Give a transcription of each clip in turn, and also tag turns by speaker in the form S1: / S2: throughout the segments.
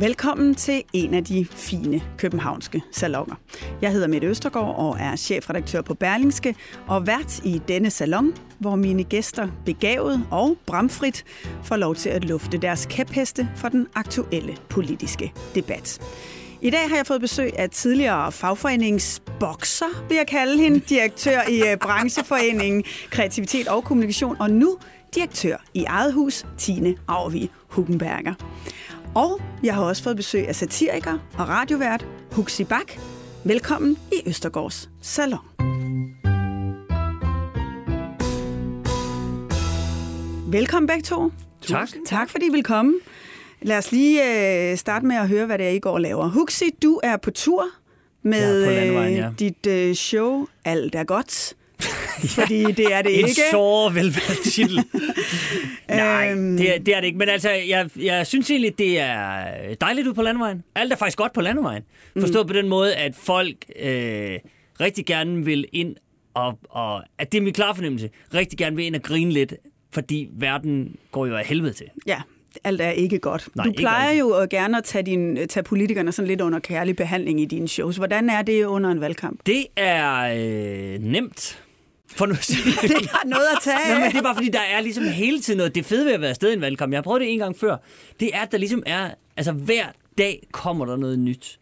S1: Velkommen til en af de fine københavnske salonger. Jeg hedder Mette Østergaard og er chefredaktør på Berlingske og vært i denne salon, hvor mine gæster begavet og bramfrit får lov til at lufte deres kæpheste for den aktuelle politiske debat. I dag har jeg fået besøg af tidligere fagforeningsbokser, vil jeg kalde hende, direktør i øh, brancheforeningen Kreativitet og Kommunikation, og nu direktør i eget hus, Tine Arvi Hugenberger. Og jeg har også fået besøg af satiriker og radiovært Huxi Bak. Velkommen i Østergårds Salon. Velkommen begge to.
S2: Tak.
S1: Tak fordi I vil komme. Lad os lige øh, starte med at høre, hvad det er, I går og laver. Huxi, du er på tur med
S2: Ja, på
S1: øh,
S2: ja.
S1: dit øh, show Alt er godt. Fordi det er det
S2: En
S1: ikke.
S2: så velvalgt titel. Nej,
S1: Øhm.
S2: det er, det er det ikke. Men altså, jeg, jeg synes egentlig, det er dejligt ude på landevejen. Alt er faktisk godt på landevejen. Forstået på den måde, at folk øh, rigtig gerne vil ind, og, og at det er min klare fornemmelse, rigtig gerne vil ind og grine lidt, fordi verden går jo af helvede til.
S1: Ja, alt er ikke godt.
S2: Nej,
S1: du
S2: ikke
S1: plejer
S2: rigtigt.
S1: jo at gerne at tage, din, tage politikerne sådan lidt under kærlig behandling i dine shows. Hvordan er det under en valgkamp?
S2: Det er øh, nemt. For nu det.
S1: Har noget at tage
S2: Nå, men det er bare fordi, der er ligesom hele tiden noget. Det fede ved at være afsted i en valgkamp, jeg har prøvet det en gang før, det er, at der ligesom er, altså hver dag kommer der noget nyt.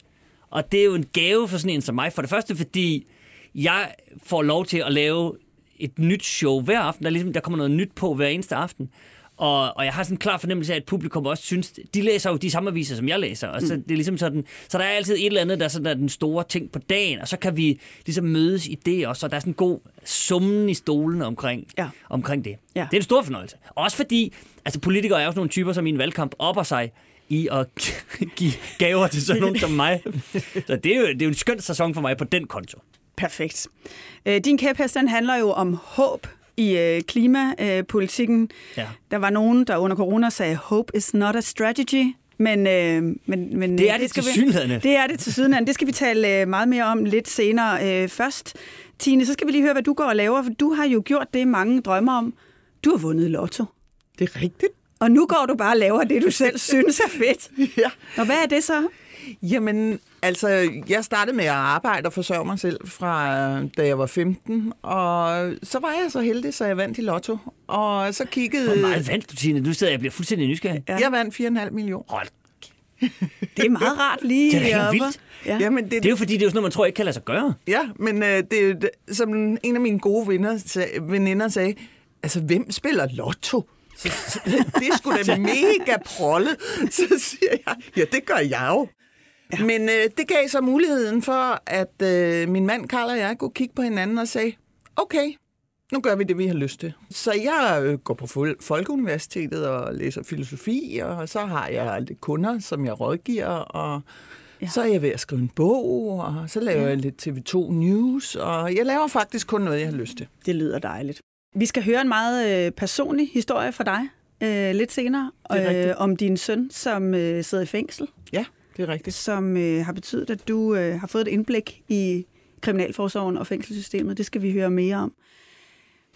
S2: Og det er jo en gave for sådan en som mig. For det første, fordi jeg får lov til at lave et nyt show hver aften. Der, er ligesom, der kommer noget nyt på hver eneste aften. Og, og jeg har sådan en klar fornemmelse af, at publikum også synes, de læser jo de samme aviser, som jeg læser. Og så, det er ligesom sådan, så der er altid et eller andet, der, sådan, der er den store ting på dagen, og så kan vi ligesom mødes i det også, og der er sådan en god summen i stolene omkring,
S1: Ja.
S2: omkring det.
S1: Ja.
S2: Det er en stor fornøjelse. Også fordi, altså politikere er jo sådan nogle typer, som i en valgkamp opper sig i at give gaver til sådan nogen som mig. Så det er, jo, det er jo en skøn sæson for mig på den konto.
S1: Perfekt. Øh, Din kæphest, den handler jo om håb i øh, klimapolitikken.
S2: Ja.
S1: Der var nogen, der under corona sagde, hope is not a strategy. Men, øh, men, men
S2: Det er det
S1: skal vi-
S2: tilsyneladende.
S1: Det er det til sydenland. Det skal vi tale øh, meget mere om lidt senere. Øh, først, Tine, så skal vi lige høre, hvad du går og laver, for du har jo gjort det, mange drømmer om. Du har vundet lotto.
S3: Det er rigtigt.
S1: Og nu går du bare og laver det, du selv synes er fedt.
S3: Ja.
S1: Og hvad er det så?
S3: Jamen, altså, jeg startede med at arbejde og forsørge mig selv fra da jeg var 15, og så var jeg så heldig, så jeg vandt i lotto. Og så kiggede...
S2: Hvor meget vandt du, Tine? Nu sidder jeg bliver fuldstændig nysgerrig.
S1: Ja.
S3: Jeg vandt 4,5 millioner.
S2: Hold.
S1: Det er meget rart lige.
S2: Det er helt vildt.
S1: Ja.
S3: Jamen, det,
S2: Det er jo fordi, det er jo sådan noget, man tror ikke kan lade sig gøre.
S3: Ja, men øh, er det- som en af mine gode venner, sag, veninder sagde, altså, hvem spiller lotto? Så, så, det er sgu da mega prolle. Så siger jeg, ja, det gør jeg jo. Ja. Men øh, det gav så muligheden for, at øh, min mand Karl og jeg kunne kigge på hinanden og sige, okay, nu gør vi det, vi har lyst til. Så jeg øh, går på Fol- Folkeuniversitetet og læser filosofi, og så har jeg lidt kunder, som jeg rådgiver, og ja. så er jeg ved at skrive en bog, og så laver ja. jeg lidt TV2 News, og jeg laver faktisk kun noget, jeg har lyst til.
S1: Det lyder dejligt. Vi skal høre en meget øh, personlig historie fra dig øh, lidt senere,
S3: er
S1: øh, om din søn, som øh, sidder i fængsel,
S3: Ja, det er rigtigt.
S1: som øh, har betydet, at du øh, har fået et indblik i kriminalforsorgen og fængselssystemet. Det skal vi høre mere om.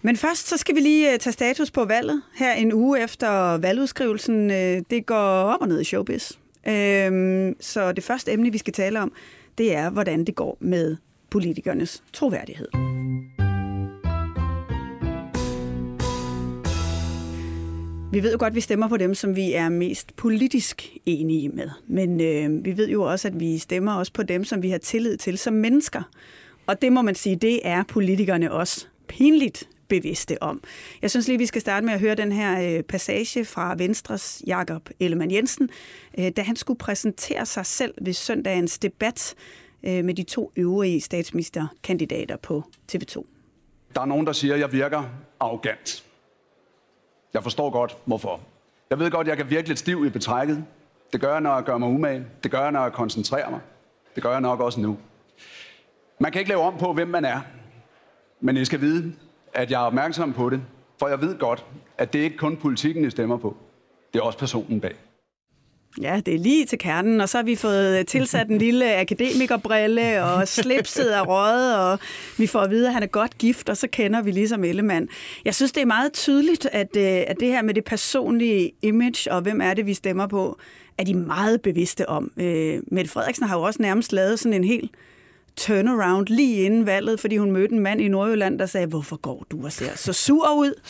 S1: Men først så skal vi lige øh, tage status på valget her en uge efter valgudskrivelsen. Øh, det går op og ned i showbiz. Øh, så det første emne, vi skal tale om, det er, hvordan det går med politikernes troværdighed. Vi ved jo godt, at vi stemmer på dem, som vi er mest politisk enige med. Men øh, vi ved jo også, at vi stemmer også på dem, som vi har tillid til som mennesker. Og det må man sige, det er politikerne også pinligt bevidste om. Jeg synes lige, vi skal starte med at høre den her øh, passage fra Venstres Jakob Ellemann Jensen, øh, da han skulle præsentere sig selv ved søndagens debat øh, med de to øvrige statsministerkandidater på TV2.
S4: Der er nogen, der siger, at jeg virker arrogant. Jeg forstår godt, hvorfor. Jeg ved godt, jeg kan virke lidt stiv i betrækket. Det gør jeg, når jeg gør mig umage. Det gør jeg, når jeg koncentrerer mig. Det gør jeg nok også nu. Man kan ikke lave om på, hvem man er. Men I skal vide, at jeg er opmærksom på det. For jeg ved godt, at det ikke kun politikken, I stemmer på. Det er også personen bag.
S1: Ja, det er lige til kernen, og så har vi fået øh, tilsat en lille akademikerbrille, og slipset er røget, og vi får at vide, at han er godt gift, og så kender vi ligesom Ellemann. Jeg synes, det er meget tydeligt, at, øh, at det her med det personlige image, og hvem er det, vi stemmer på, er de meget bevidste om. Øh, Mette Frederiksen har jo også nærmest lavet sådan en helt turnaround lige inden valget, fordi hun mødte en mand i Nordjylland, der sagde, hvorfor går du og ser så sur ud?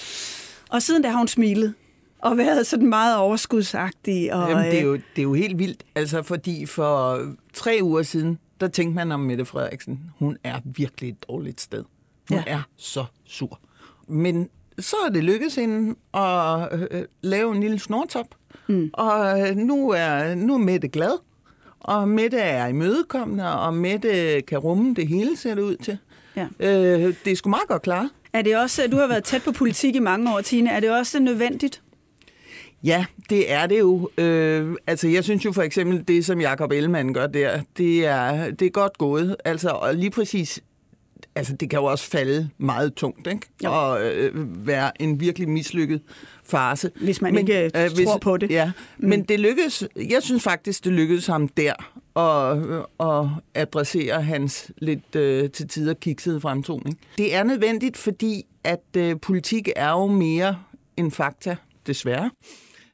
S1: Og siden da har hun smilet og været sådan meget overskudsagtig. Og,
S3: Jamen, det, er jo, det er jo helt vildt, altså fordi for tre uger siden, der tænkte man om Mette Frederiksen, hun er virkelig et dårligt sted. Hun
S1: Ja.
S3: ja. er så sur. Men så er det lykkedes hende at øh, lave en lille snortop, mm. og øh, nu er, nu er Mette glad, og Mette er imødekommende, og Mette kan rumme det hele, ser det ud til.
S1: Ja.
S3: Øh, det er sgu meget godt klare.
S1: Er det også, du har været tæt på politik i mange år, Tine, er det også nødvendigt?
S3: Ja, det er det jo. Øh, altså, jeg synes jo for eksempel, det som Jakob Ellemann gør der, det er, det er godt gået. Altså, og lige præcis, altså, det kan jo også falde meget tungt, ikke?
S1: Jo.
S3: Og øh, være en virkelig mislykket farse.
S1: Hvis man ikke, øh, tror på det.
S3: Ja, mm. men det lykkedes, jeg synes faktisk, det lykkedes ham der at, at adressere hans lidt øh, til tider kiksede fremtoning. Det er nødvendigt, fordi at øh, politik er jo mere end fakta, desværre.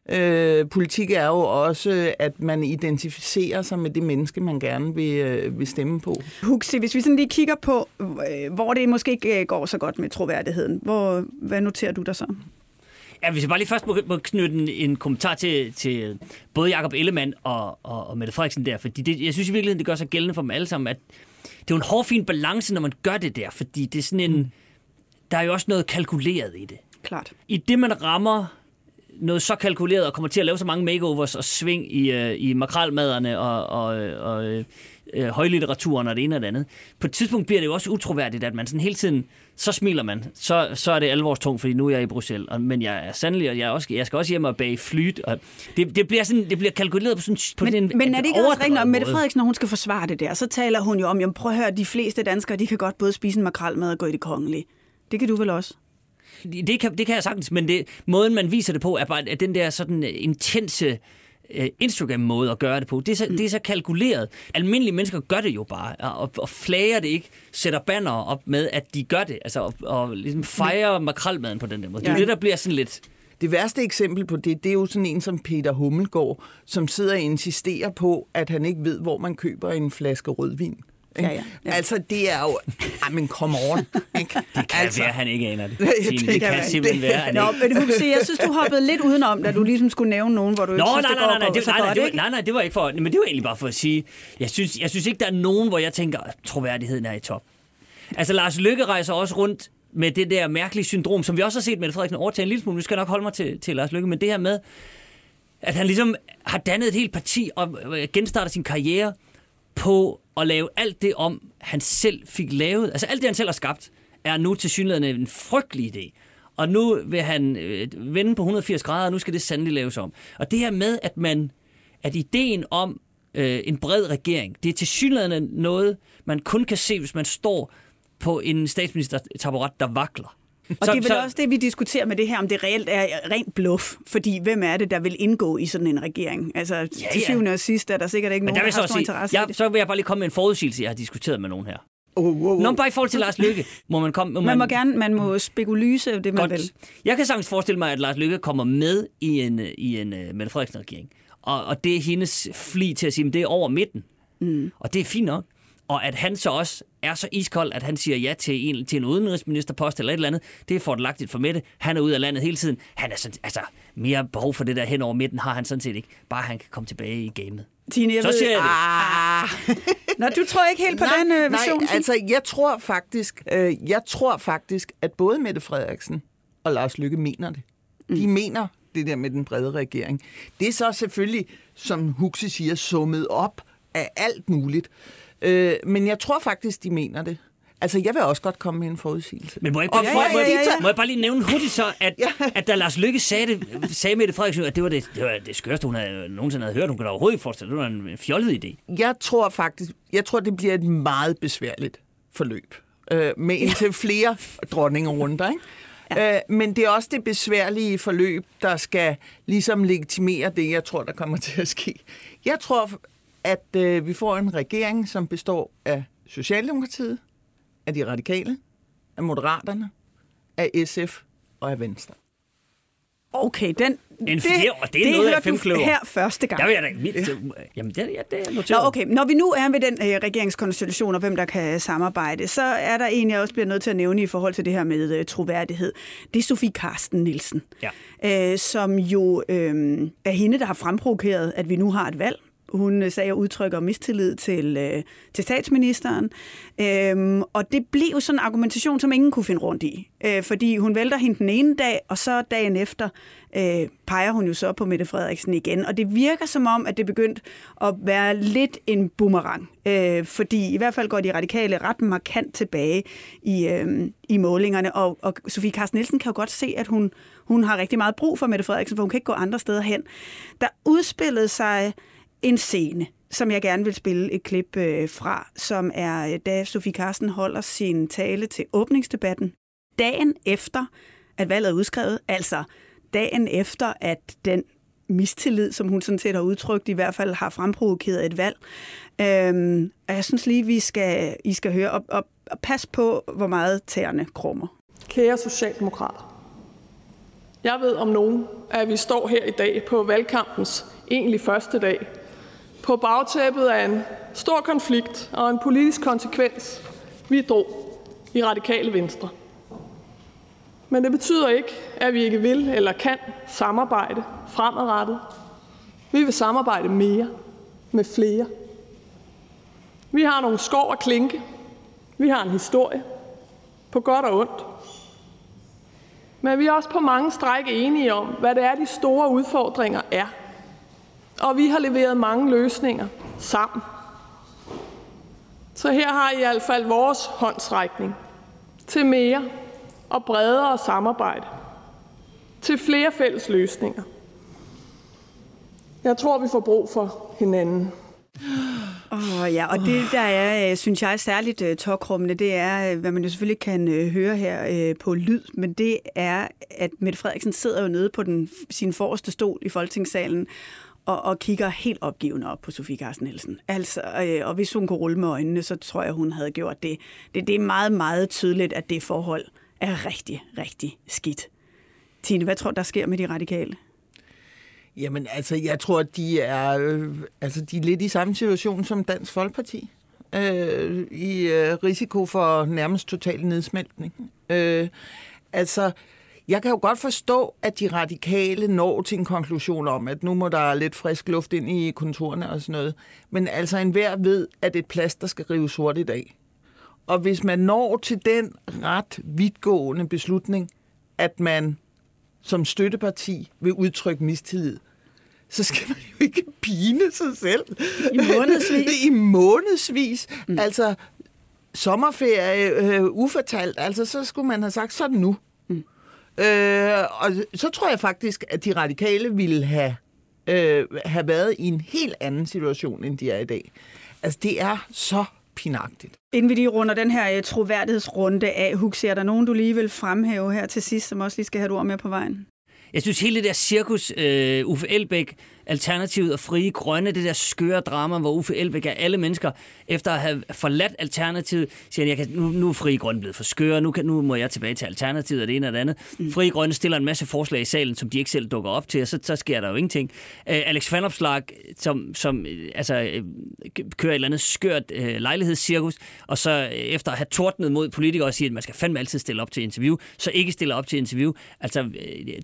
S3: Øh, politik er jo også, at man identificerer sig med det menneske, man gerne vil, øh, vil stemme på.
S1: Huxi, hvis vi sådan lige kigger på, øh, hvor det måske ikke øh, går så godt med troværdigheden, hvor, hvad noterer du der så?
S2: Ja, hvis jeg bare lige først må, må knytte en, en kommentar til, til både Jakob Ellemann og, og, og Mette Frederiksen der, fordi det, jeg synes i virkeligheden, det gør sig gældende for dem alle sammen, at det er jo en hårfin balance, når man gør det der, fordi det er sådan en, der er jo også noget kalkuleret i det.
S1: Klart.
S2: I det, man rammer noget så kalkuleret og kommer til at lave så mange makeovers og sving i, øh, i makralmaderne og, og, og øh, øh, højlitteraturen og det ene og det andet. På et tidspunkt bliver det jo også utroværdigt, at man sådan hele tiden, så smiler man, så, så er det alvorstungt, fordi nu er jeg i Bruxelles, og, men jeg er sandelig, og jeg, er også, jeg skal også hjem og bage flyt, og det, det, bliver sådan, det bliver kalkuleret på sådan på
S1: Men,
S2: sådan en
S1: men er det ikke også rigtigt, om Mette. Frederiksen, når hun skal forsvare det der, så taler hun jo om, jamen prøv at høre, de fleste danskere, de kan godt både spise en makrelmad og gå i det kongelige. Det kan du vel også?
S2: Det kan, det kan jeg sagtens, men det, måden, man viser det på, er bare at den der sådan øh, intense øh, Instagram-måde at gøre det på. Det er, så, mm. det er så kalkuleret. Almindelige mennesker gør det jo bare, og, og flager det ikke, sætter banner op med, at de gør det, altså, og, og ligesom fejrer makrelmaden på den der måde. Det er det, der bliver sådan lidt...
S3: Det værste eksempel på det, det er jo sådan en som Peter Hummelgaard, som sidder og insisterer på, at han ikke ved, hvor man køber en flaske rødvin. Ikke?
S1: Ja, ja, ja.
S3: Altså, det er jo... Ej, men come on. Ikke? Det
S2: Kan altså, være, han ikke aner det.
S3: Det-
S2: Signe.
S3: det
S2: det,
S3: kan
S2: kan
S3: være.
S2: simpelthen være, han
S1: Nå,
S2: ikke...
S1: men Huxi, jeg synes, du hoppede lidt udenom, da du ligesom skulle nævne nogen, hvor du ikke
S2: Nå,
S1: synes,
S2: nej,
S1: det
S2: nej, nej,
S1: går
S2: nej, det, nej, nej, det var,
S1: ikke?
S2: nej, nej, det var ikke for, men det var egentlig bare for at sige, jeg synes, jeg synes ikke, der er nogen, hvor jeg tænker, at troværdigheden er i top. Altså, Lars Lykke rejser også rundt med det der mærkelige syndrom, som vi også har set med Frederiksen overtage en lille smule. Nu skal jeg nok holde mig til, til Lars Lykke, men det her med, at han ligesom har dannet et helt parti og øh, genstarter sin karriere på at lave alt det om, han selv fik lavet. Altså alt det, han selv har skabt, er nu til synligheden en frygtelig idé. Og nu vil han øh, vende på 180 grader, og nu skal det sandelig laves om. Og det her med, at man at ideen om øh, en bred regering, det er til synligheden noget, man kun kan se, hvis man står på en statsminister-taburet, der vakler.
S1: Og det er vel også det, vi diskuterer med det her, om det reelt er rent bluff. Fordi hvem er det, der vil indgå i sådan en regering? Altså, ja, til
S2: ja.
S1: syvende og sidst er der sikkert ikke
S2: Men
S1: nogen,
S2: der
S1: der, har
S2: jeg så
S1: stor interesse
S2: sige,
S1: i det.
S2: så vil jeg bare lige komme med en forudsigelse, jeg har diskuteret med nogen her.
S3: Oh, wow, wow.
S2: Nå, bare i forhold til Lars Lykke, må man komme... Må
S1: Man må gerne, man må spekulyse det, man
S2: Godt.
S1: vil.
S2: Jeg kan sagtens forestille mig, at Lars Lykke kommer med i en, øh, i en uh, Mette Frederiksen-regering. Og, og det er hendes fli til at sige, at det er over midten. Mm. Og det er fint nok. Og at han så også er så iskold, at han siger ja til en, til en udenrigsministerpost eller et eller andet, det er fordelagtigt for Mette. Han er ude af landet hele tiden. Han er sådan, altså, mere behov for det der hen over midten har han sådan set ikke. Bare han kan komme tilbage i gamet.
S1: Tine, jeg
S2: Så
S1: ved,
S2: siger jeg det.
S3: Ah,
S1: Nå, du tror ikke helt på den øh, vision?
S3: nej, altså jeg tror faktisk, øh, jeg tror faktisk, at både Mette Frederiksen og Lars Lykke mener det. De
S1: Mm.
S3: mener det der med den brede regering. Det er så selvfølgelig, som Huxi siger, summet op af alt muligt. Øh, men jeg tror faktisk, de mener det. Altså, jeg vil også godt komme med en forudsigelse.
S2: Men må jeg,
S3: folk,
S2: må,
S3: de
S2: jeg,
S3: tager-
S2: må jeg bare lige nævne hurtigt så, at,
S3: Ja.
S2: at da Lars Lykke sagde, det, sagde Mette Frederiksen, at det var det, det, var det skørste, hun havde, nogensinde havde hørt. Hun kunne overhovedet ikke forestille det var en fjollet idé.
S3: Jeg tror faktisk, jeg tror, det bliver et meget besværligt forløb. Øh, med indtil flere dronningerunder, ikke? Ja. Øh, men det er også det besværlige forløb, der skal ligesom legitimere det, jeg tror, der kommer til at ske. Jeg tror, at øh, vi får en regering, som består af Socialdemokratiet, af de radikale, af Moderaterne, af SF og af Venstre.
S1: Okay, den,
S2: En fire, og det er noget af
S1: hørte
S2: fem
S1: du
S2: kløver.
S1: her første gang.
S2: Der vil jeg da vildt... Jamen, det, ja, det er
S1: Nå,
S2: noteret.
S1: okay. Når vi nu er ved den øh, regeringskonstellation og hvem der kan samarbejde, så er der en, jeg også bliver nødt til at nævne i forhold til det her med øh, troværdighed. Det er Sofie Karsten Nielsen,
S2: Ja.
S1: øh, som jo øh, er hende, der har fremprovokeret, at vi nu har et valg. Hun øh, sagde at udtrykker mistillid til, øh, til statsministeren. Øhm, og det blev jo sådan en argumentation, som ingen kunne finde rundt i. Øh, fordi hun vælter hende den ene dag, og så dagen efter øh, peger hun jo så på Mette Frederiksen igen. Og det virker som om, at det begyndt at være lidt en boomerang. Øh, fordi i hvert fald går de radikale ret markant tilbage i, øh, i målingerne. Og, og Sofie Carsten Nielsen kan jo godt se, at hun, hun har rigtig meget brug for Mette Frederiksen, for hun kan ikke gå andre steder hen. Der udspillede sig en scene, som jeg gerne vil spille et klip øh, fra, som er, øh, da Sofie Carsten holder sin tale til åbningsdebatten. Dagen efter, at valget er udskrevet, altså dagen efter, at den mistillid, som hun sådan set har udtrykt, i hvert fald har fremprovokeret et valg. Øhm, og jeg synes lige, vi skal, I skal høre, og, og, og pas på, hvor meget tæerne krummer.
S5: Kære Socialdemokrater. Jeg ved om nogen, at vi står her i dag på valgkampens egentlig første dag, på bagtæppet af en stor konflikt og en politisk konsekvens, vi drog i Radikale Venstre. Men det betyder ikke, at vi ikke vil eller kan samarbejde fremadrettet. Vi vil samarbejde mere med flere. Vi har nogle skov og klinke. Vi har en historie, på godt og ondt. Men vi er også på mange stræk enige om, hvad det er, de store udfordringer er. Og vi har leveret mange løsninger sammen. Så her har I i hvert fald vores håndsrækning til mere og bredere samarbejde. Til flere fælles løsninger. Jeg tror, vi får brug for hinanden.
S1: Oh, ja, og det, der er, øh, synes jeg, er særligt uh, tokrummende, det er, øh, hvad man jo selvfølgelig kan uh, høre her uh, på lyd, men det er, at Mette Frederiksen sidder jo nede på den, sin forreste stol i Folketingssalen, og, og kigger helt opgivende op på Sofie Carsten Nielsen. Altså, øh, og hvis hun kunne rulle med øjnene, så tror jeg, hun havde gjort det. det. Det er meget, meget tydeligt, at det forhold er rigtig, rigtig skidt. Tine, hvad tror du, der sker med de radikale?
S3: Jamen, altså, jeg tror, de er, øh, altså, de er lidt i samme situation som Dansk Folkeparti. Øh, I øh, risiko for nærmest total nedsmeltning. Øh, altså, jeg kan jo godt forstå, at de radikale når til en konklusion om, at nu må der lidt frisk luft ind i kontorerne og sådan noget. Men altså, enhver ved, at et plaster skal rives hurtigt af. Og hvis man når til den ret vidtgående beslutning, at man som støtteparti vil udtrykke mistillid, så skal man jo ikke pine sig selv.
S1: I månedsvis.
S3: I månedsvis. Mm. Altså, sommerferie øh, ufortalt, altså så skulle man have sagt, sådan nu. Øh, og så tror jeg faktisk, at de radikale ville have, øh, have været i en helt anden situation, end de er i dag. Altså, det er så pinagtigt.
S1: Inden vi lige runder den her uh, troværdighedsrunde af, Huxi, er der nogen, du lige vil fremhæve her til sidst, som også lige skal have et ord med på vejen?
S2: Jeg synes hele det der cirkus, uh, Uffe Elbæk, Alternativet og Frie Grønne, det der skøre drama, hvor Uffe Elbæk er alle mennesker, efter at have forladt Alternativet, siger han, jeg kan, nu, nu er Frie Grønne blevet for skøre, nu, kan, nu må jeg tilbage til Alternativet og det ene og det andet. Mm. Frie Grønne stiller en masse forslag i salen, som de ikke selv dukker op til, og så, så sker der jo ingenting. Uh, Alex Van Opslag, som, som uh, altså, uh, kører et eller andet skørt uh, lejlighedscirkus, og så uh, efter at have tordnet mod politikere og siger, at man skal fandme altid stille op til interview, så ikke stille op til interview. Altså, uh,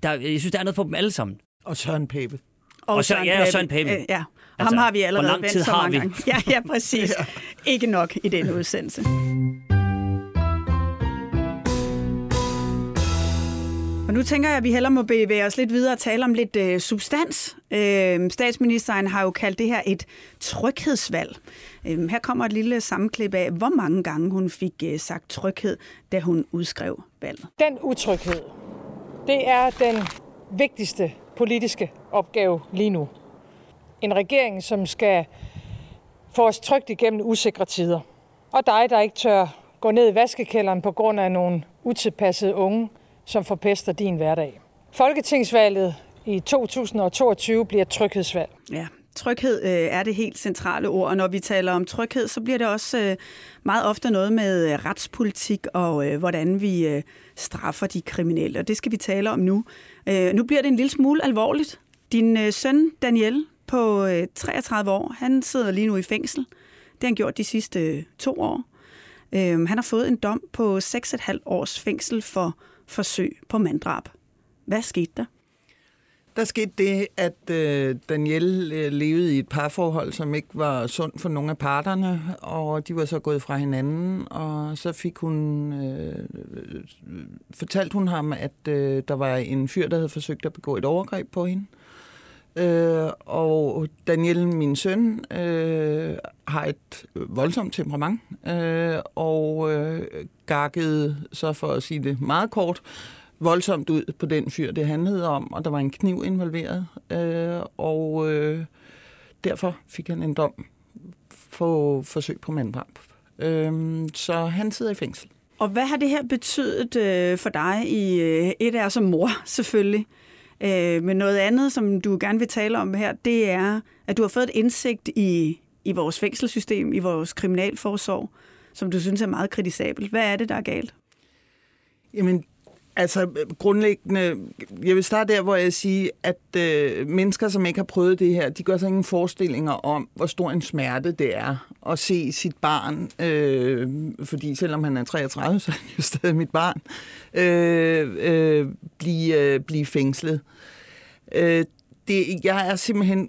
S2: der, jeg synes, der er noget på dem alle sammen.
S3: Og Søren Pape.
S2: Og, og så, ja, og Søren Pape.
S1: Øh, ja, og
S2: Altså,
S1: ham har vi
S2: hvor
S1: allerede
S2: lang
S1: vendt
S2: tid
S1: så
S2: har
S1: mange
S2: vi?
S1: gange. Ja, ja, præcis. ja. Ikke nok i den udsendelse. Og nu tænker jeg, at vi hellere må bevæge os lidt videre og tale om lidt øh, substans. Øh, statsministeren har jo kaldt det her et tryghedsvalg. Øh, her kommer et lille sammenklip af, hvor mange gange hun fik øh, sagt tryghed, da hun udskrev valget.
S6: Den utryghed, det er den vigtigste politiske opgave lige nu. En regering, som skal få os trygt igennem usikre tider. Og dig, der ikke tør gå ned i vaskekælderen på grund af nogle utilpassede unge, som forpester din hverdag. Folketingsvalget i 2022 bliver tryghedsvalg.
S1: Ja, tryghed øh, er det helt centrale ord, og når vi taler om tryghed, så bliver det også øh, meget ofte noget med øh, retspolitik og øh, hvordan vi øh, straffer de kriminelle, og det skal vi tale om nu. Øh, nu bliver det en lille smule alvorligt. Din øh, søn Daniel på øh, 33 år, han sidder lige nu i fængsel. Det har han gjort de sidste øh, to år. Øh, han har fået en dom på 6,5 års fængsel for forsøg på manddrab. Hvad skete der?
S3: Der skete det, at øh, Daniel øh, levede i et parforhold, som ikke var sundt for nogen af parterne, og de var så gået fra hinanden, og så fik hun, øh, fortalt hun ham, at øh, der var en fyr, der havde forsøgt at begå et overgreb på hende. Øh, og Daniel, min søn, øh, har et voldsomt temperament, øh, og øh, gakkede, så for at sige det meget kort, voldsomt ud på den fyr, det handlede om, og der var en kniv involveret, øh, og øh, derfor fik han en dom for forsøg på manddrab. Øh, så han sidder i fængsel.
S1: Og hvad har det her betydet øh, for dig i øh, et er som mor, selvfølgelig? Øh, men noget andet, som du gerne vil tale om her, det er, at du har fået et indsigt i, i vores fængselssystem, i vores kriminalforsorg, som du synes er meget kritisabelt. Hvad er det, der er galt?
S3: Jamen, Altså grundlæggende, jeg vil starte der, hvor jeg siger, at øh, mennesker, som ikke har prøvet det her, de gør sig ingen forestillinger om, hvor stor en smerte det er at se sit barn, øh, fordi selvom han er 33, så er han jo stadig mit barn, øh, øh, blive, øh, blive fængslet. Øh, det, jeg er simpelthen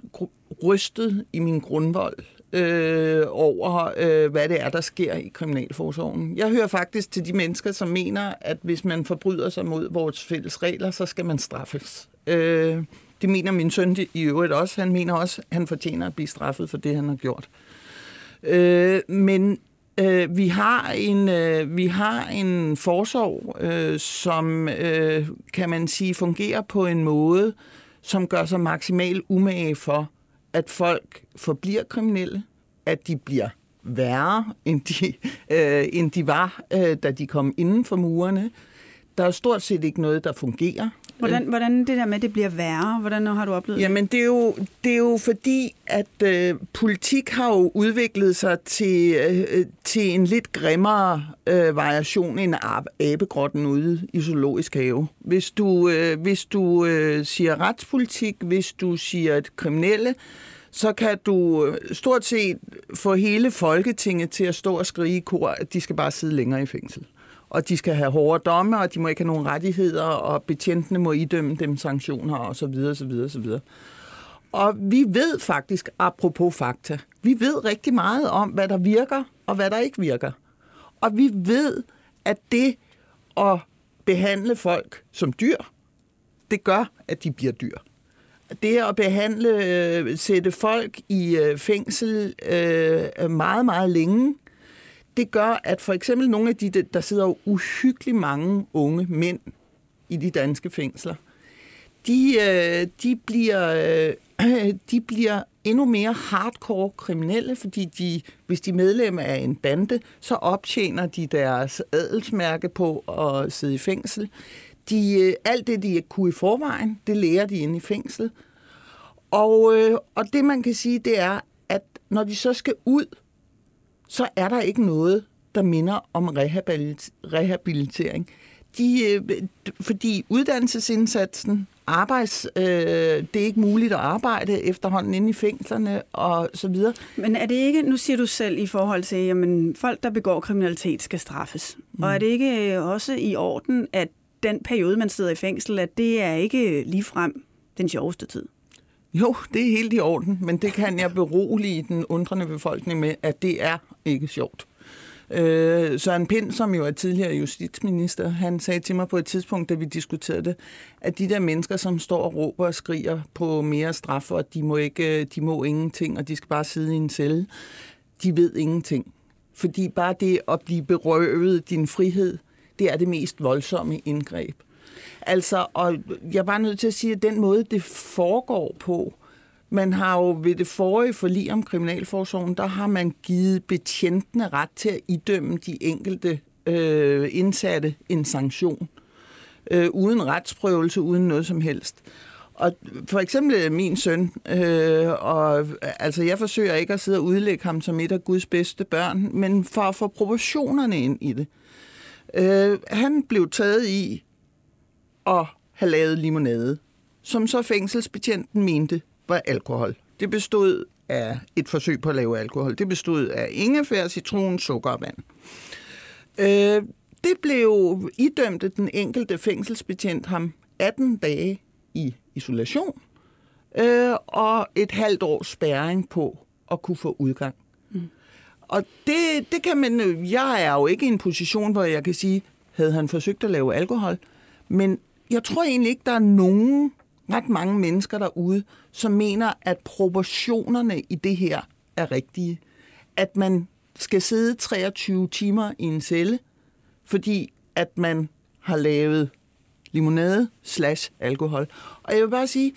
S3: rystet i min grundvold øh, over, øh, hvad det er, der sker i kriminalforsorgen. Jeg hører faktisk til de mennesker, som mener, at hvis man forbryder sig mod vores fælles regler, så skal man straffes. Øh, det mener min søn i øvrigt også. Han mener også, at han fortjener at blive straffet for det, han har gjort. Øh, men øh, vi har en øh, vi har en forsorg, øh, som øh, kan man sige fungerer på en måde, som gør sig maksimalt umage for at folk forbliver kriminelle, at de bliver værre, end de, øh, end de var, øh, da de kom inden for murene. Der er stort set ikke noget, der fungerer.
S1: Hvordan, hvordan det der med, at det bliver værre, hvordan har du oplevet
S3: Jamen, det er jo, det er jo fordi, at øh, politik har jo udviklet sig til, øh, til en lidt grimmere øh, variation end abegrotten ude i zoologisk have. Hvis du, øh, hvis du øh, siger retspolitik, hvis du siger et kriminelle, så kan du øh, stort set få hele Folketinget til at stå og skrige i kor, at de skal bare sidde længere i fængsel og de skal have hårde domme, og de må ikke have nogen rettigheder, og betjentene må idømme dem sanktioner, og så videre, så videre, så videre. Og vi ved faktisk, apropos fakta, vi ved rigtig meget om, hvad der virker, og hvad der ikke virker. Og vi ved, at det at behandle folk som dyr, det gør, at de bliver dyr. Det at behandle, øh, sætte folk i øh, fængsel øh, meget, meget længe, det gør, at for eksempel nogle af de, der sidder uhyggeligt mange unge mænd i de danske fængsler, de, øh, de, bliver, øh, de bliver endnu mere hardcore kriminelle, fordi de, hvis de er medlem af en bande, så optjener de deres adelsmærke på at sidde i fængsel. De, øh, alt det, de kunne i forvejen, det lærer de inde i fængsel. Og, øh, og det, man kan sige, det er, at når de så skal ud, så er der ikke noget, der minder om rehabilitering. De, øh, fordi uddannelsesindsatsen, arbejds, øh, det er ikke muligt at arbejde efterhånden inde i fængslerne og så videre.
S1: Men er det ikke, nu siger du selv i forhold til, jamen folk, der begår kriminalitet, skal straffes. Mm. Og er det ikke også i orden, at den periode, man sidder i fængsel, at det er ikke ligefrem den sjoveste tid?
S3: Jo, det er helt i orden, men det kan jeg berolige den undrende befolkning med, at det er ikke sjovt. Øh, Søren Pind, som jo er tidligere justitsminister, han sagde til mig på et tidspunkt, da vi diskuterede det, at de der mennesker, som står og råber og skriger på mere straf, og de må, ikke, de må ingenting, og de skal bare sidde i en celle, de ved ingenting. Fordi bare det at blive berøvet din frihed, det er det mest voldsomme indgreb. Altså, og jeg er bare nødt til at sige, at den måde, det foregår på, man har jo ved det forrige forlig om Kriminalforsorgen, der har man givet betjentene ret til at idømme de enkelte øh, indsatte en sanktion. øh, uden retsprøvelse, uden noget som helst. Og for eksempel min søn, øh, og altså jeg forsøger ikke at sidde og udlægge ham som et af Guds bedste børn, men for at få proportionerne ind i det. Øh, han blev taget i at have lavet limonade, som så fængselsbetjenten mente var alkohol. Det bestod af et forsøg på at lave alkohol. Det bestod af ingefær, citron, sukker og vand. Øh, det blev idømte den enkelte fængselsbetjent ham 18 dage i isolation øh, og et halvt års spærring på at kunne få udgang. Mm. Og det, det kan man... Jeg er jo ikke i en position, hvor jeg kan sige, havde han forsøgt at lave alkohol, men jeg tror egentlig ikke, der er nogen, ret mange mennesker derude, som mener, at proportionerne i det her er rigtige. At man skal sidde 23 timer i en celle, fordi at man har lavet limonade slash alkohol. Og jeg vil bare sige,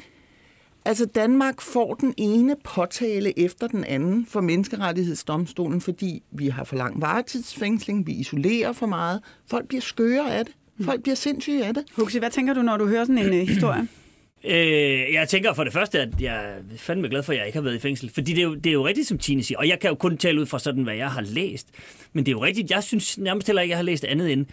S3: altså Danmark får den ene påtale efter den anden for menneskerettighedsdomstolen, fordi vi har for lang varetidsfængsling, vi isolerer for meget, folk bliver skøre af det, folk bliver sindssyge af det.
S1: Huxi, hvad tænker du, når du hører sådan en uh, historie?
S2: Øh, jeg tænker for det første, at jeg er fandme glad for, at jeg ikke har været i fængsel. Fordi det er, jo, det er jo rigtigt, som Tine siger. Og jeg kan jo kun tale ud fra sådan, hvad jeg har læst. Men det er jo rigtigt, jeg synes nærmest heller ikke, jeg har læst andet end,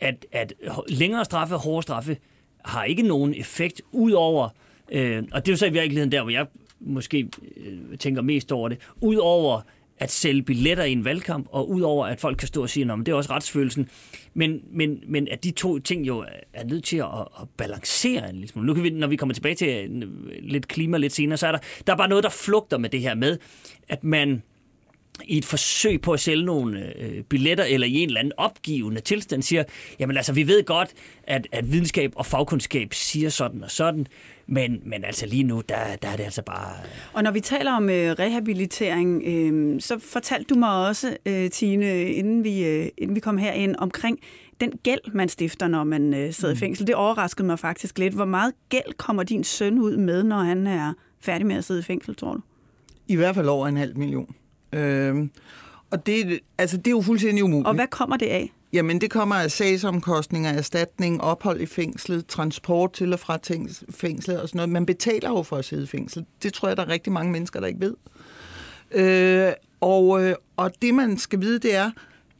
S2: at, at længere straffe og hårde straffe har ikke nogen effekt, udover, øh, og det er jo så i virkeligheden der, hvor jeg måske øh, tænker mest over det, udover at sælge billetter i en valgkamp, og udover at folk kan stå og sige, at det er også retsfølelsen, men, men, men at de to ting jo er nødt til at, at balancere en lille Nu kan vi, når vi kommer tilbage til lidt klima lidt senere, så er der, der er bare noget, der flugter med det her med, at man i et forsøg på at sælge nogle øh, billetter, eller i en eller anden opgivende tilstand, siger, jamen altså, vi ved godt, at, at videnskab og fagkundskab siger sådan og sådan, men, men altså lige nu, der, der er det altså bare...
S1: Og når vi taler om øh, rehabilitering, øh, så fortalte du mig også, øh, Tine, inden vi, øh, inden vi kom herind, omkring den gæld, man stifter, når man øh, sidder mm. i fængsel. Det overraskede mig faktisk lidt. Hvor meget gæld kommer din søn ud med, når han er færdig med at sidde i fængsel, tror du?
S3: I hvert fald over en halv million. Øh, og det, altså, det er jo fuldstændig umuligt.
S1: Og hvad kommer det af?
S3: Jamen, det kommer af sagsomkostninger, erstatning, ophold i fængslet, transport til og fra fængslet og sådan noget. Man betaler jo for at sidde i fængsel. Det tror jeg, der er rigtig mange mennesker, der ikke ved. Øh, og, øh, og det, man skal vide, det er,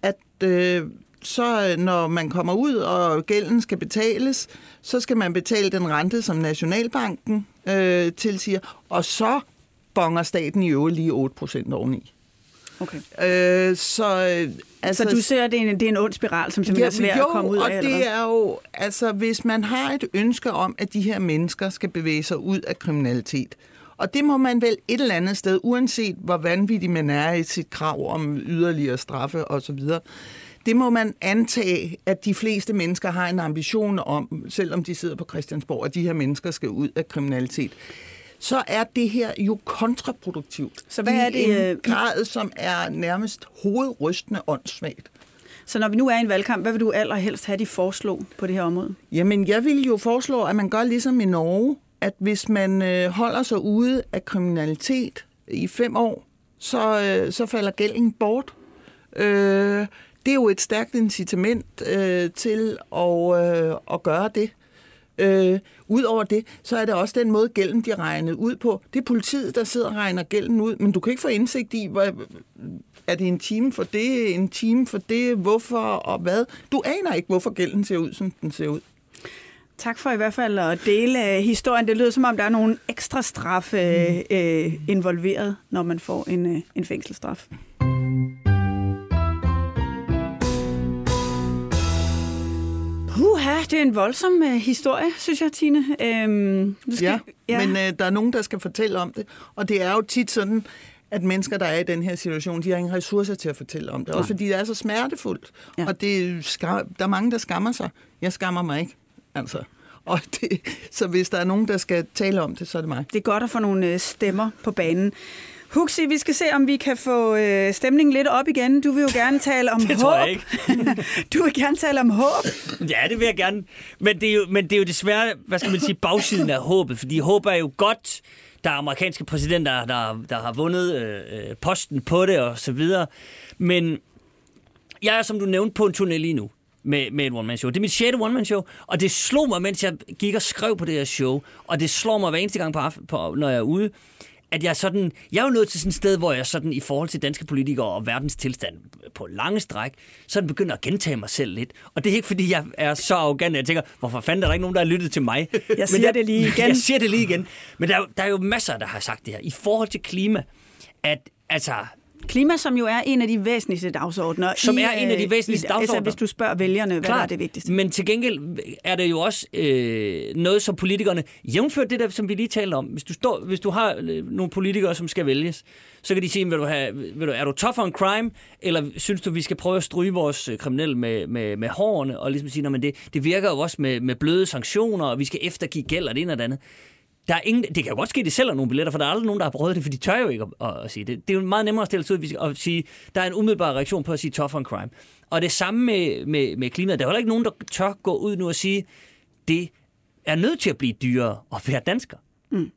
S3: at øh, så når man kommer ud, og gælden skal betales, så skal man betale den rente, som Nationalbanken øh, tilsiger, og så bonger staten i øvrigt lige 8 procent oveni.
S1: Okay.
S3: Øh, så, øh,
S1: altså, så du ser, at det er en, det er en ond spiral, som simpelthen ja, er svært
S3: jo,
S1: at komme ud
S3: af?
S1: af?
S3: og det er jo, altså hvis man har et ønske om, at de her mennesker skal bevæge sig ud af kriminalitet, og det må man vel et eller andet sted, uanset hvor vanvittig man er i sit krav om yderligere straffe osv., det må man antage, at de fleste mennesker har en ambition om, selvom de sidder på Christiansborg, at de her mennesker skal ud af kriminalitet så er det her jo kontraproduktivt.
S1: Så hvad er det?
S3: I en øh, grad, som er nærmest hovedrystende åndssvagt.
S1: Så når vi nu er i en valgkamp, hvad vil du allerhelst have, de foreslå på det her område?
S3: Jamen, jeg vil jo foreslå, at man gør ligesom i Norge, at hvis man øh, holder sig ude af kriminalitet i fem år, så, øh, så falder gælden bort. Øh, det er jo et stærkt incitament øh, til at, øh, at gøre det. Øh, Udover det, så er det også den måde, gælden bliver regnet ud på. Det er politiet, der sidder og regner gælden ud, men du kan ikke få indsigt i, hvad, er det en time for det, en time for det, hvorfor og hvad. Du aner ikke, hvorfor gælden ser ud, som den ser ud.
S1: Tak for i hvert fald at dele historien. Det lyder som om, der er nogle ekstra straffe mm. øh, involveret, når man får en, øh, en fængselsstraf. Puha, det er en voldsom uh, historie, synes jeg, Tine. Øhm,
S3: du skal, ja, ja, men uh, der er nogen, der skal fortælle om det. Og det er jo tit sådan, at mennesker, der er i den her situation, de har ingen ressourcer til at fortælle om det. Ja. Også fordi det er så smertefuldt. Ja. Og det skam, der er mange, der skammer sig. Jeg skammer mig ikke. Altså. Og det, så hvis der er nogen, der skal tale om det, så er det mig.
S1: Det er godt at få nogle øh, stemmer på banen. Huxi, vi skal se, om vi kan få øh, stemningen lidt op igen. Du vil jo gerne tale om
S2: det
S1: håb.
S2: tror jeg ikke.
S1: du vil gerne tale om håb.
S2: Ja, det vil jeg gerne. Men det er jo, men det er jo desværre, hvad skal man sige, bagsiden af håbet. Fordi håb er jo godt. Der er amerikanske præsidenter, der, der har vundet øh, øh, posten på det og så videre. Men jeg er, som du nævnte, på en turné lige nu. med, med et one-man-show. Det er mit sjette one-man-show, og det slog mig, mens jeg gik og skrev på det her show, og det slår mig hver eneste gang, på, på når jeg er ude, at jeg sådan, jeg er jo nået til sådan et sted, hvor jeg sådan i forhold til danske politikere og verdens tilstand på lange stræk, sådan begynder at gentage mig selv lidt. Og det er ikke, fordi jeg er så arrogant, at jeg tænker, hvorfor fanden er der ikke nogen, der har lyttet til mig?
S1: Jeg siger
S2: jeg,
S1: det lige igen.
S2: Jeg siger det lige igen. Men der er, der er jo masser, der har sagt det her. I forhold til klima, at altså,
S1: Klima, som jo er en af de væsentligste dagsordner.
S2: Som
S1: i,
S2: er en af de
S1: øh,
S2: væsentligste
S1: i- Altså,
S2: dagsordner.
S1: hvis du spørger vælgerne, hvad
S2: Klart.
S1: er det vigtigste?
S2: Men til gengæld er det jo også øh, noget, som politikerne, jævnført det der, som vi lige talte om, hvis du, står, hvis du har øh, nogle politikere, som skal vælges, så kan de sige, vil du have, vil du, er du tough on crime, eller synes du, vi skal prøve at stryge vores øh, kriminelle med, med, med hårene, og ligesom sige, "Nå, men det, det virker jo også med, med bløde sanktioner, og vi skal eftergive gæld og det ene og det andet. Der er ingen, det kan jo godt ske, at de sælger nogle billetter, for der er aldrig nogen, der har prøvet det, for de tør jo ikke at, at, at sige det. Det er jo meget nemmere at stille sig ud og sige, der er en umiddelbar reaktion på at sige tough on crime. Og det samme med, med, med klimaet. Der er heller ikke nogen, der tør gå ud nu og sige, det er nødt til at blive dyrere at være dansker.
S1: Mm.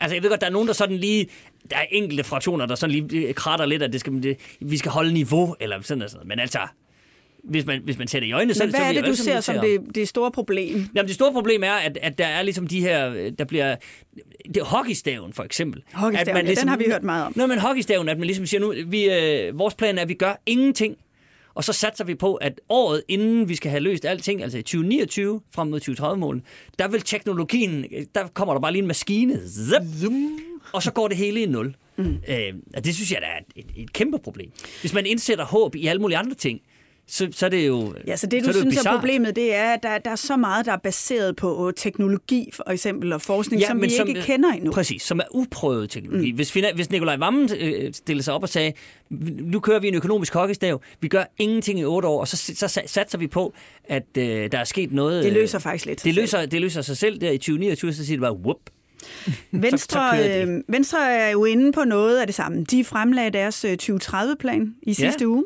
S2: Altså, jeg ved godt, der er nogen, der sådan lige... Der er enkelte fraktioner, der sådan lige kratter lidt, at det skal, det, vi skal holde niveau, eller sådan noget. Men altså, hvis man, hvis man ser det i øjnene, så,
S1: Men
S2: så
S1: hvad er
S2: bliver
S1: det, du ser som det, det store problem?
S2: Jamen, det store problem er, at, at der er ligesom de her, der bliver, det er hockeystaven for eksempel.
S1: Hockeystaven,
S2: At
S1: ja, den har vi hørt meget om.
S2: Nå, men hockeystaven, at man ligesom siger nu, vi, øh, vores plan er, at vi gør ingenting, og så satser vi på, at året inden vi skal have løst alting, altså i 2029 frem mod 2030-målen, der vil teknologien, der kommer der bare lige en maskine, zip, og så går det hele i nul. Mm. Øh, og det synes jeg, der er et, et, et kæmpe problem. Hvis man indsætter håb i alle mulige andre ting, så, så er det jo
S1: Ja, så det,
S2: så
S1: du
S2: det jo
S1: synes er problemet, det er, at der, der er så meget, der er baseret på teknologi, for eksempel, og forskning, som vi ikke kender endnu.
S2: Præcis, som er uprøvet teknologi. Mm. Hvis, hvis Nikolaj Vammen øh, stillede sig op og sagde, nu kører vi en økonomisk hockeystav, vi gør ingenting i otte år, og så, så sa- satser vi på, at øh, der er sket noget.
S1: Det
S2: øh,
S1: løser faktisk lidt
S2: Det løser, det løser sig selv der i 2029, så siger det bare, whoop.
S1: Venstre,
S2: kører de.
S1: øh, Venstre er jo inde på noget af det samme. De fremlagde deres øh, 2030-plan i sidste
S2: Ja.
S1: uge.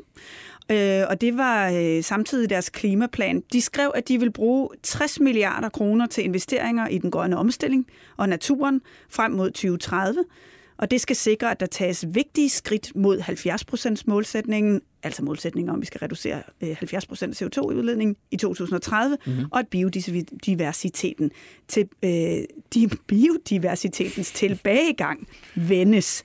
S1: Øh, og det var øh, samtidig deres klimaplan. De skrev, at de vil bruge 60 milliarder kroner til investeringer i den grønne omstilling og naturen frem mod 2030. Og det skal sikre, at der tages vigtige skridt mod 70% målsætningen, altså målsætningen om, at vi skal reducere øh, 70% CO2-udledning i 2030, mm-hmm. og at biodiversiteten til, øh, de, biodiversitetens tilbagegang vendes.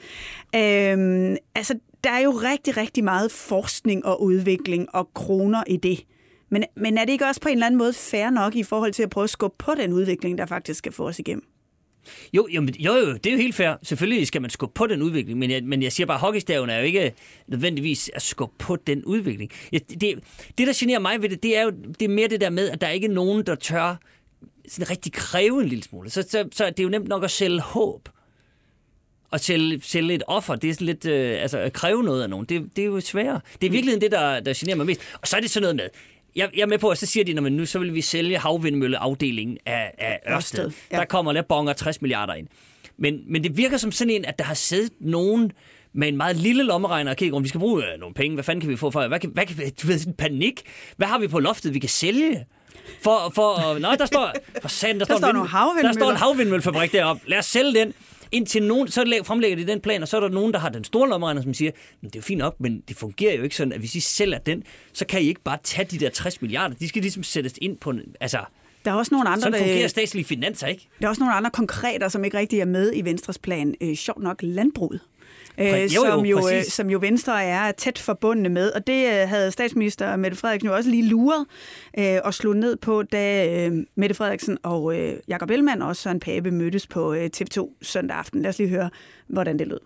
S1: Øhm, altså, der er jo rigtig, rigtig meget forskning og udvikling og kroner i det. Men, men er det ikke også på en eller anden måde fair nok i forhold til at prøve at skubbe på den udvikling, der faktisk skal få os igennem?
S2: Jo, jo, jo, jo, det er jo helt fair. Selvfølgelig skal man skubbe på den udvikling, men jeg, men jeg siger bare, at hockeystaven er jo ikke nødvendigvis at skubbe på den udvikling. Jeg, det, det, der generer mig ved det, det er jo det er mere det der med, at der ikke er nogen, der tør sådan rigtig kræve en lille smule. Så, så, så det er jo nemt nok at sælge håb. Og sælge, sælge et offer, det er sådan lidt, øh, altså at kræve noget af nogen, det, det er jo sværere. Det er virkelig det, der, der generer mig mest. Og så er det sådan noget med, jeg, jeg er med på, at så siger de, når man nu så vil vi sælge havvindmølleafdelingen af, af Ørsted.
S1: Ørsted, ja.
S2: Der kommer der bonger 60 milliarder ind. Men, men det virker som sådan en, at der har siddet nogen med en meget lille lommeregner og kigger rundt. Vi skal bruge øh, nogle penge. Hvad fanden kan vi få for? Hvad kan, hvad kan, du ved, panik. Hvad har vi på loftet, vi kan sælge? For, for, nej, der står, for satan, der,
S1: Der
S2: står,
S1: står
S2: en Der står en havvindmøllefabrik deroppe. Lad os sælge den. Indtil nogen, så læg- fremlægger de den plan, og så er der nogen, der har den store lommeregner, som siger, "Men det er jo fint nok, men det fungerer jo ikke sådan, at hvis I sælger den, så kan I ikke bare tage de der 60 milliarder. De skal ligesom sættes ind på en, altså,
S1: Der er også nogle andre,
S2: sådan fungerer
S1: der,
S2: statslige finanser, ikke?
S1: der er også nogle andre konkreter, som ikke rigtig er med i Venstres plan. Øh, sjovt nok landbruget.
S2: Præ- jo,
S1: Øh,
S2: jo,
S1: som, jo, øh,
S2: præcis.
S1: som jo Venstre er tæt forbundne med. Og det øh, havde statsminister Mette Frederiksen jo også lige luret øh, og slået ned på, da øh, Mette Frederiksen og øh, Jakob Ellemann og Søren Pape mødtes på øh, TV2 søndag aften. Lad os lige høre, hvordan det lød.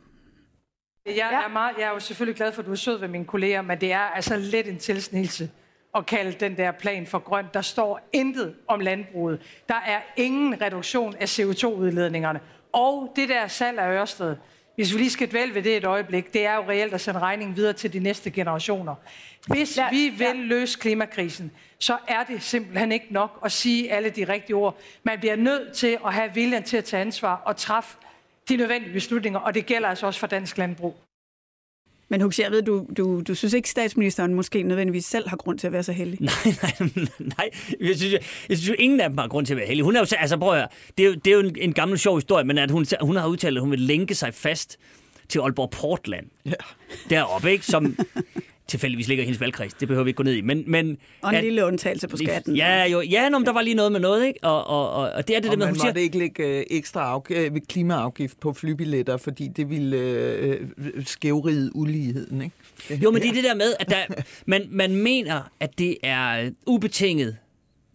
S6: Jeg er, meget, jeg er jo selvfølgelig glad for, at du er sød ved mine kolleger, men det er altså lidt en tilsnigelse at kalde den der plan for grøn. Der står intet om landbruget. Der er ingen reduktion af CO2-udledningerne. Og det der salg af Ørsted, hvis vi lige skal dvæle ved det et øjeblik, det er jo reelt at sende regningen videre til de næste generationer. Hvis
S7: Ja,
S6: vi vil
S7: ja.
S6: løse klimakrisen, så er det simpelthen ikke nok at sige alle de rigtige ord. Man bliver nødt til at have viljen til at tage ansvar og træffe de nødvendige beslutninger, og det gælder altså også for dansk landbrug.
S1: Men Huxi, jeg ved, du, du, du synes ikke, statsministeren måske nødvendigvis selv har grund til at være så heldig?
S2: Nej, nej, nej. Jeg synes, jeg, jeg synes jo, ingen af dem har grund til at være heldig. Hun er jo, altså prøv at høre, det er jo, det er jo en, en gammel sjov historie, men at hun, hun har udtalt, at hun vil lænke sig fast til Aalborg Portland. Ja. Deroppe, ikke? Som, tilfældigvis ligger i hendes valgkreds. Det behøver vi ikke gå ned i. Men, men,
S1: Og en
S2: at-
S1: lille undtagelse på skatten.
S2: Ja, jo, ja men der var lige noget med noget, ikke? Og, og, og, og det er det
S3: og
S2: der med,
S3: man
S2: hun siger...
S3: måtte ikke lægge øh, ekstra afg- øh, klimaafgift på flybilletter, fordi det ville øh, øh, skævride uligheden, ikke?
S2: Jo, men det er det der med, at der, man, man mener, at det er ubetinget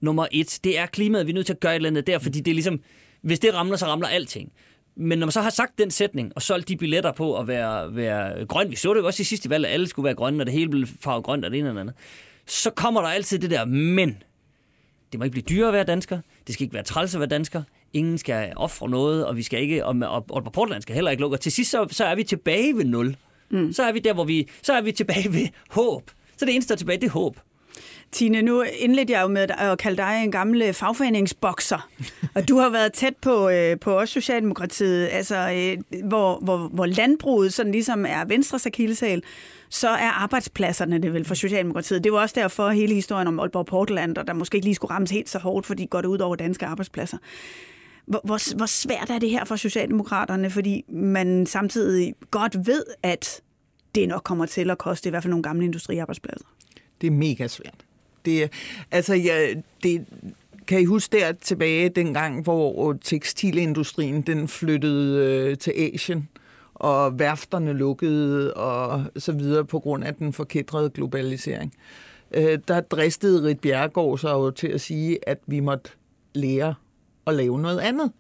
S2: nummer et. Det er klimaet, vi er nødt til at gøre et eller andet der, fordi det er ligesom, hvis det ramler, så ramler alting. Men når man så har sagt den sætning, og solgt de billetter på at være, være grøn, vi så det jo også i sidste valg, at alle skulle være grønne, og det hele blev farvet grønt, og det ene eller andet, så kommer der altid det der, men det må ikke blive dyrere at være dansker, det skal ikke være træls at være dansker, ingen skal ofre noget, og vi skal ikke, og, og, og Portland skal heller ikke lukke. Og til sidst, så, så er vi tilbage ved nul. Mm. Så er vi der, hvor vi, så er vi tilbage ved håb. Så det eneste, der er tilbage, det er håb.
S1: Tine, nu indledte jeg jo med at kalde dig en gammel øh, fagforeningsbokser, og du har været tæt på, øh, på os Socialdemokratiet, altså øh, hvor, hvor, hvor landbruget sådan ligesom er Venstres akilleshæl, så er arbejdspladserne det vel for Socialdemokratiet. Det var også derfor hele historien om Aalborg Portland, og der måske ikke lige skulle rammes helt så hårdt, fordi det går det ud over danske arbejdspladser. Hvor, hvor, hvor svært er det her for Socialdemokraterne, fordi man samtidig godt ved, at det nok kommer til at koste i hvert fald nogle gamle industriarbejdspladser?
S3: Det er mega svært. Det, altså, ja, det, kan I huske der tilbage dengang, hvor tekstilindustrien den flyttede øh, til Asien, og værfterne lukkede og så videre på grund af den forkædrede globalisering. Øh, der dristede Rit Bjerregaard sig jo til at sige, at vi måtte lære at lave noget andet.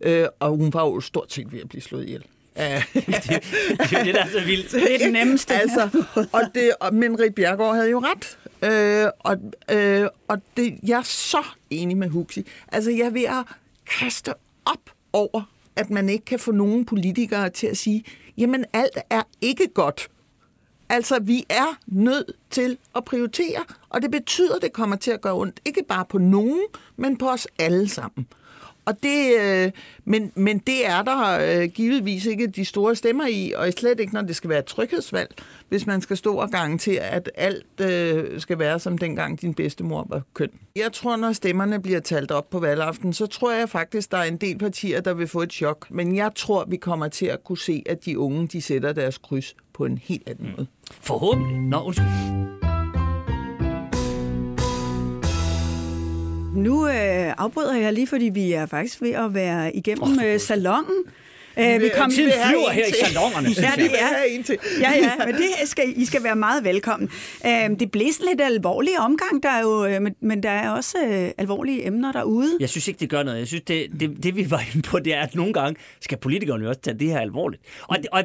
S3: Øh, og hun var jo stort set ved at blive slået ihjel. af-
S2: Det er det, der er så vildt.
S1: Det er det nemmeste.
S3: altså, og det, og, men Rit Bjergård havde jo ret. Øh, og øh, og det, jeg er så enig med Huxi. Altså, jeg er ved at kaste op over, at man ikke kan få nogen politikere til at sige, jamen alt er ikke godt. Altså, vi er nødt til at prioritere, og det betyder, at det kommer til at gøre ondt. Ikke bare på nogen, men på os alle sammen. Og det, øh, men, men det er der øh, givetvis ikke de store stemmer i, og slet ikke, når det skal være et tryghedsvalg, hvis man skal stå og garantere, at alt øh, skal være som dengang din bedstemor var køn. Jeg tror, når stemmerne bliver talt op på valgaften, så tror jeg faktisk, der er en del partier, der vil få et chok. Men jeg tror, vi kommer til at kunne se, at de unge, de sætter deres kryds på en helt anden måde.
S2: Forhåbentlig. Nå, undskyld.
S1: Nu øh, afbryder jeg lige, fordi vi er faktisk ved at være igennem øh, salongen. Øh, vi kom
S2: Tiden flyver her i salongerne,
S1: Ja, det er. Ja, ja, men det skal, I skal være meget velkommen. Øh, det blev lidt alvorlig omgang, der er jo, øh, men, men der er også øh, alvorlige emner derude.
S2: Jeg synes ikke, det gør noget. Jeg synes, det, det, det vi var inde på, det er, at nogle gange skal politikerne jo også tage det her alvorligt. Og, det, og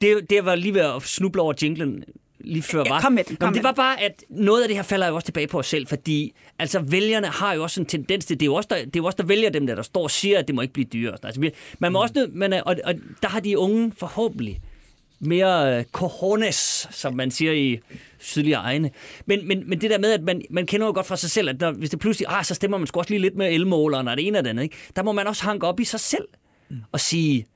S2: det, det var lige ved at snuble over jinglen lige før
S1: Ja,
S2: var.
S1: kom med den, kom
S2: men det var bare, at noget af det her falder jo også tilbage på os selv, fordi altså, vælgerne har jo også en tendens til, det er jo også der, det er jo også der vælger dem, der, der står og siger, at det må ikke blive dyrere. Altså, man må også, nød- man er, og, og der har de unge forhåbentlig mere øh, cojones, som man siger i sydlige egne. Men, men, men det der med, at man, man kender jo godt fra sig selv, at når, hvis det pludselig, ah, så stemmer man sgu også lige lidt med elmåleren og det ene og det andet, ikke? der må man også hanke op i sig selv og sige,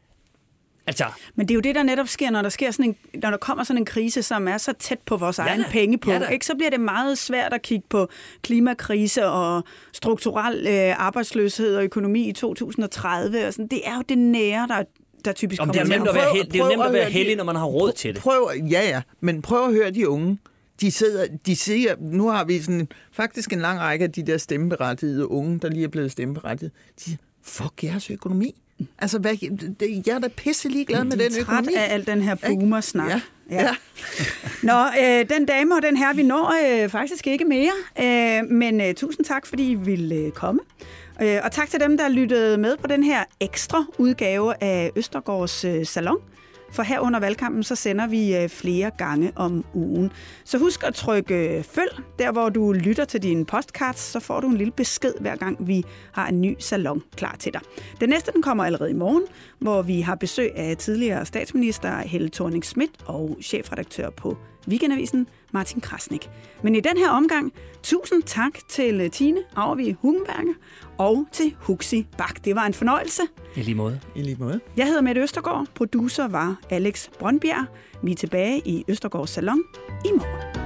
S2: altså,
S1: Men det er jo det, der netop sker, når der, sker sådan en, når der kommer sådan en krise, som er så tæt på vores
S2: Ja
S1: egen
S2: da,
S1: penge på.
S2: ja da.
S1: ikke? Så bliver det meget svært at kigge på klimakrise og strukturel øh, arbejdsløshed og økonomi i 2030. Og sådan. Det er jo det nære, der, der typisk
S2: om
S1: kommer
S2: det er nemt at være,
S3: Prøv-
S2: held, det er
S3: prøv
S2: nemt at være heldig, når man har råd til det.
S3: Prøv, ja, ja, men prøv at høre de unge. De sidder, de siger, nu har vi sådan, faktisk en lang række af de der stemmeberettigede unge, der lige er blevet stemmeberettiget. De siger, fuck jeres økonomi. Altså, hvad, det, jeg er da pisse ligeglad med den
S1: træt
S3: økonomi.
S1: af al den her boomer-snak.
S3: Ja, ja.
S1: Nå, øh, den dame og den her, vi når øh, faktisk ikke mere. Øh, men øh, tusind tak, fordi I ville øh, komme. Øh, og tak til dem, der lyttede med på den her ekstra udgave af Østergaards øh, Salon. For her under valgkampen, så sender vi øh, flere gange om ugen. Så husk at trykke øh, følg, der hvor du lytter til din postcards, så får du en lille besked hver gang vi har en ny salon klar til dig. Den næste, den kommer allerede i morgen, hvor vi har besøg af tidligere statsminister Helle thorning Schmidt og chefredaktør på Weekendavisen, Martin Krasnik. Men i den her omgang, tusind tak til øh, Tine Auervig Hugenberger og til Huxi Bak. Det var en fornøjelse.
S2: I lige måde.
S3: I lige måde.
S1: Jeg hedder Mette Østergaard. Producer var Alex Brøndbjerg. Vi er tilbage i Østergaards Salon i morgen.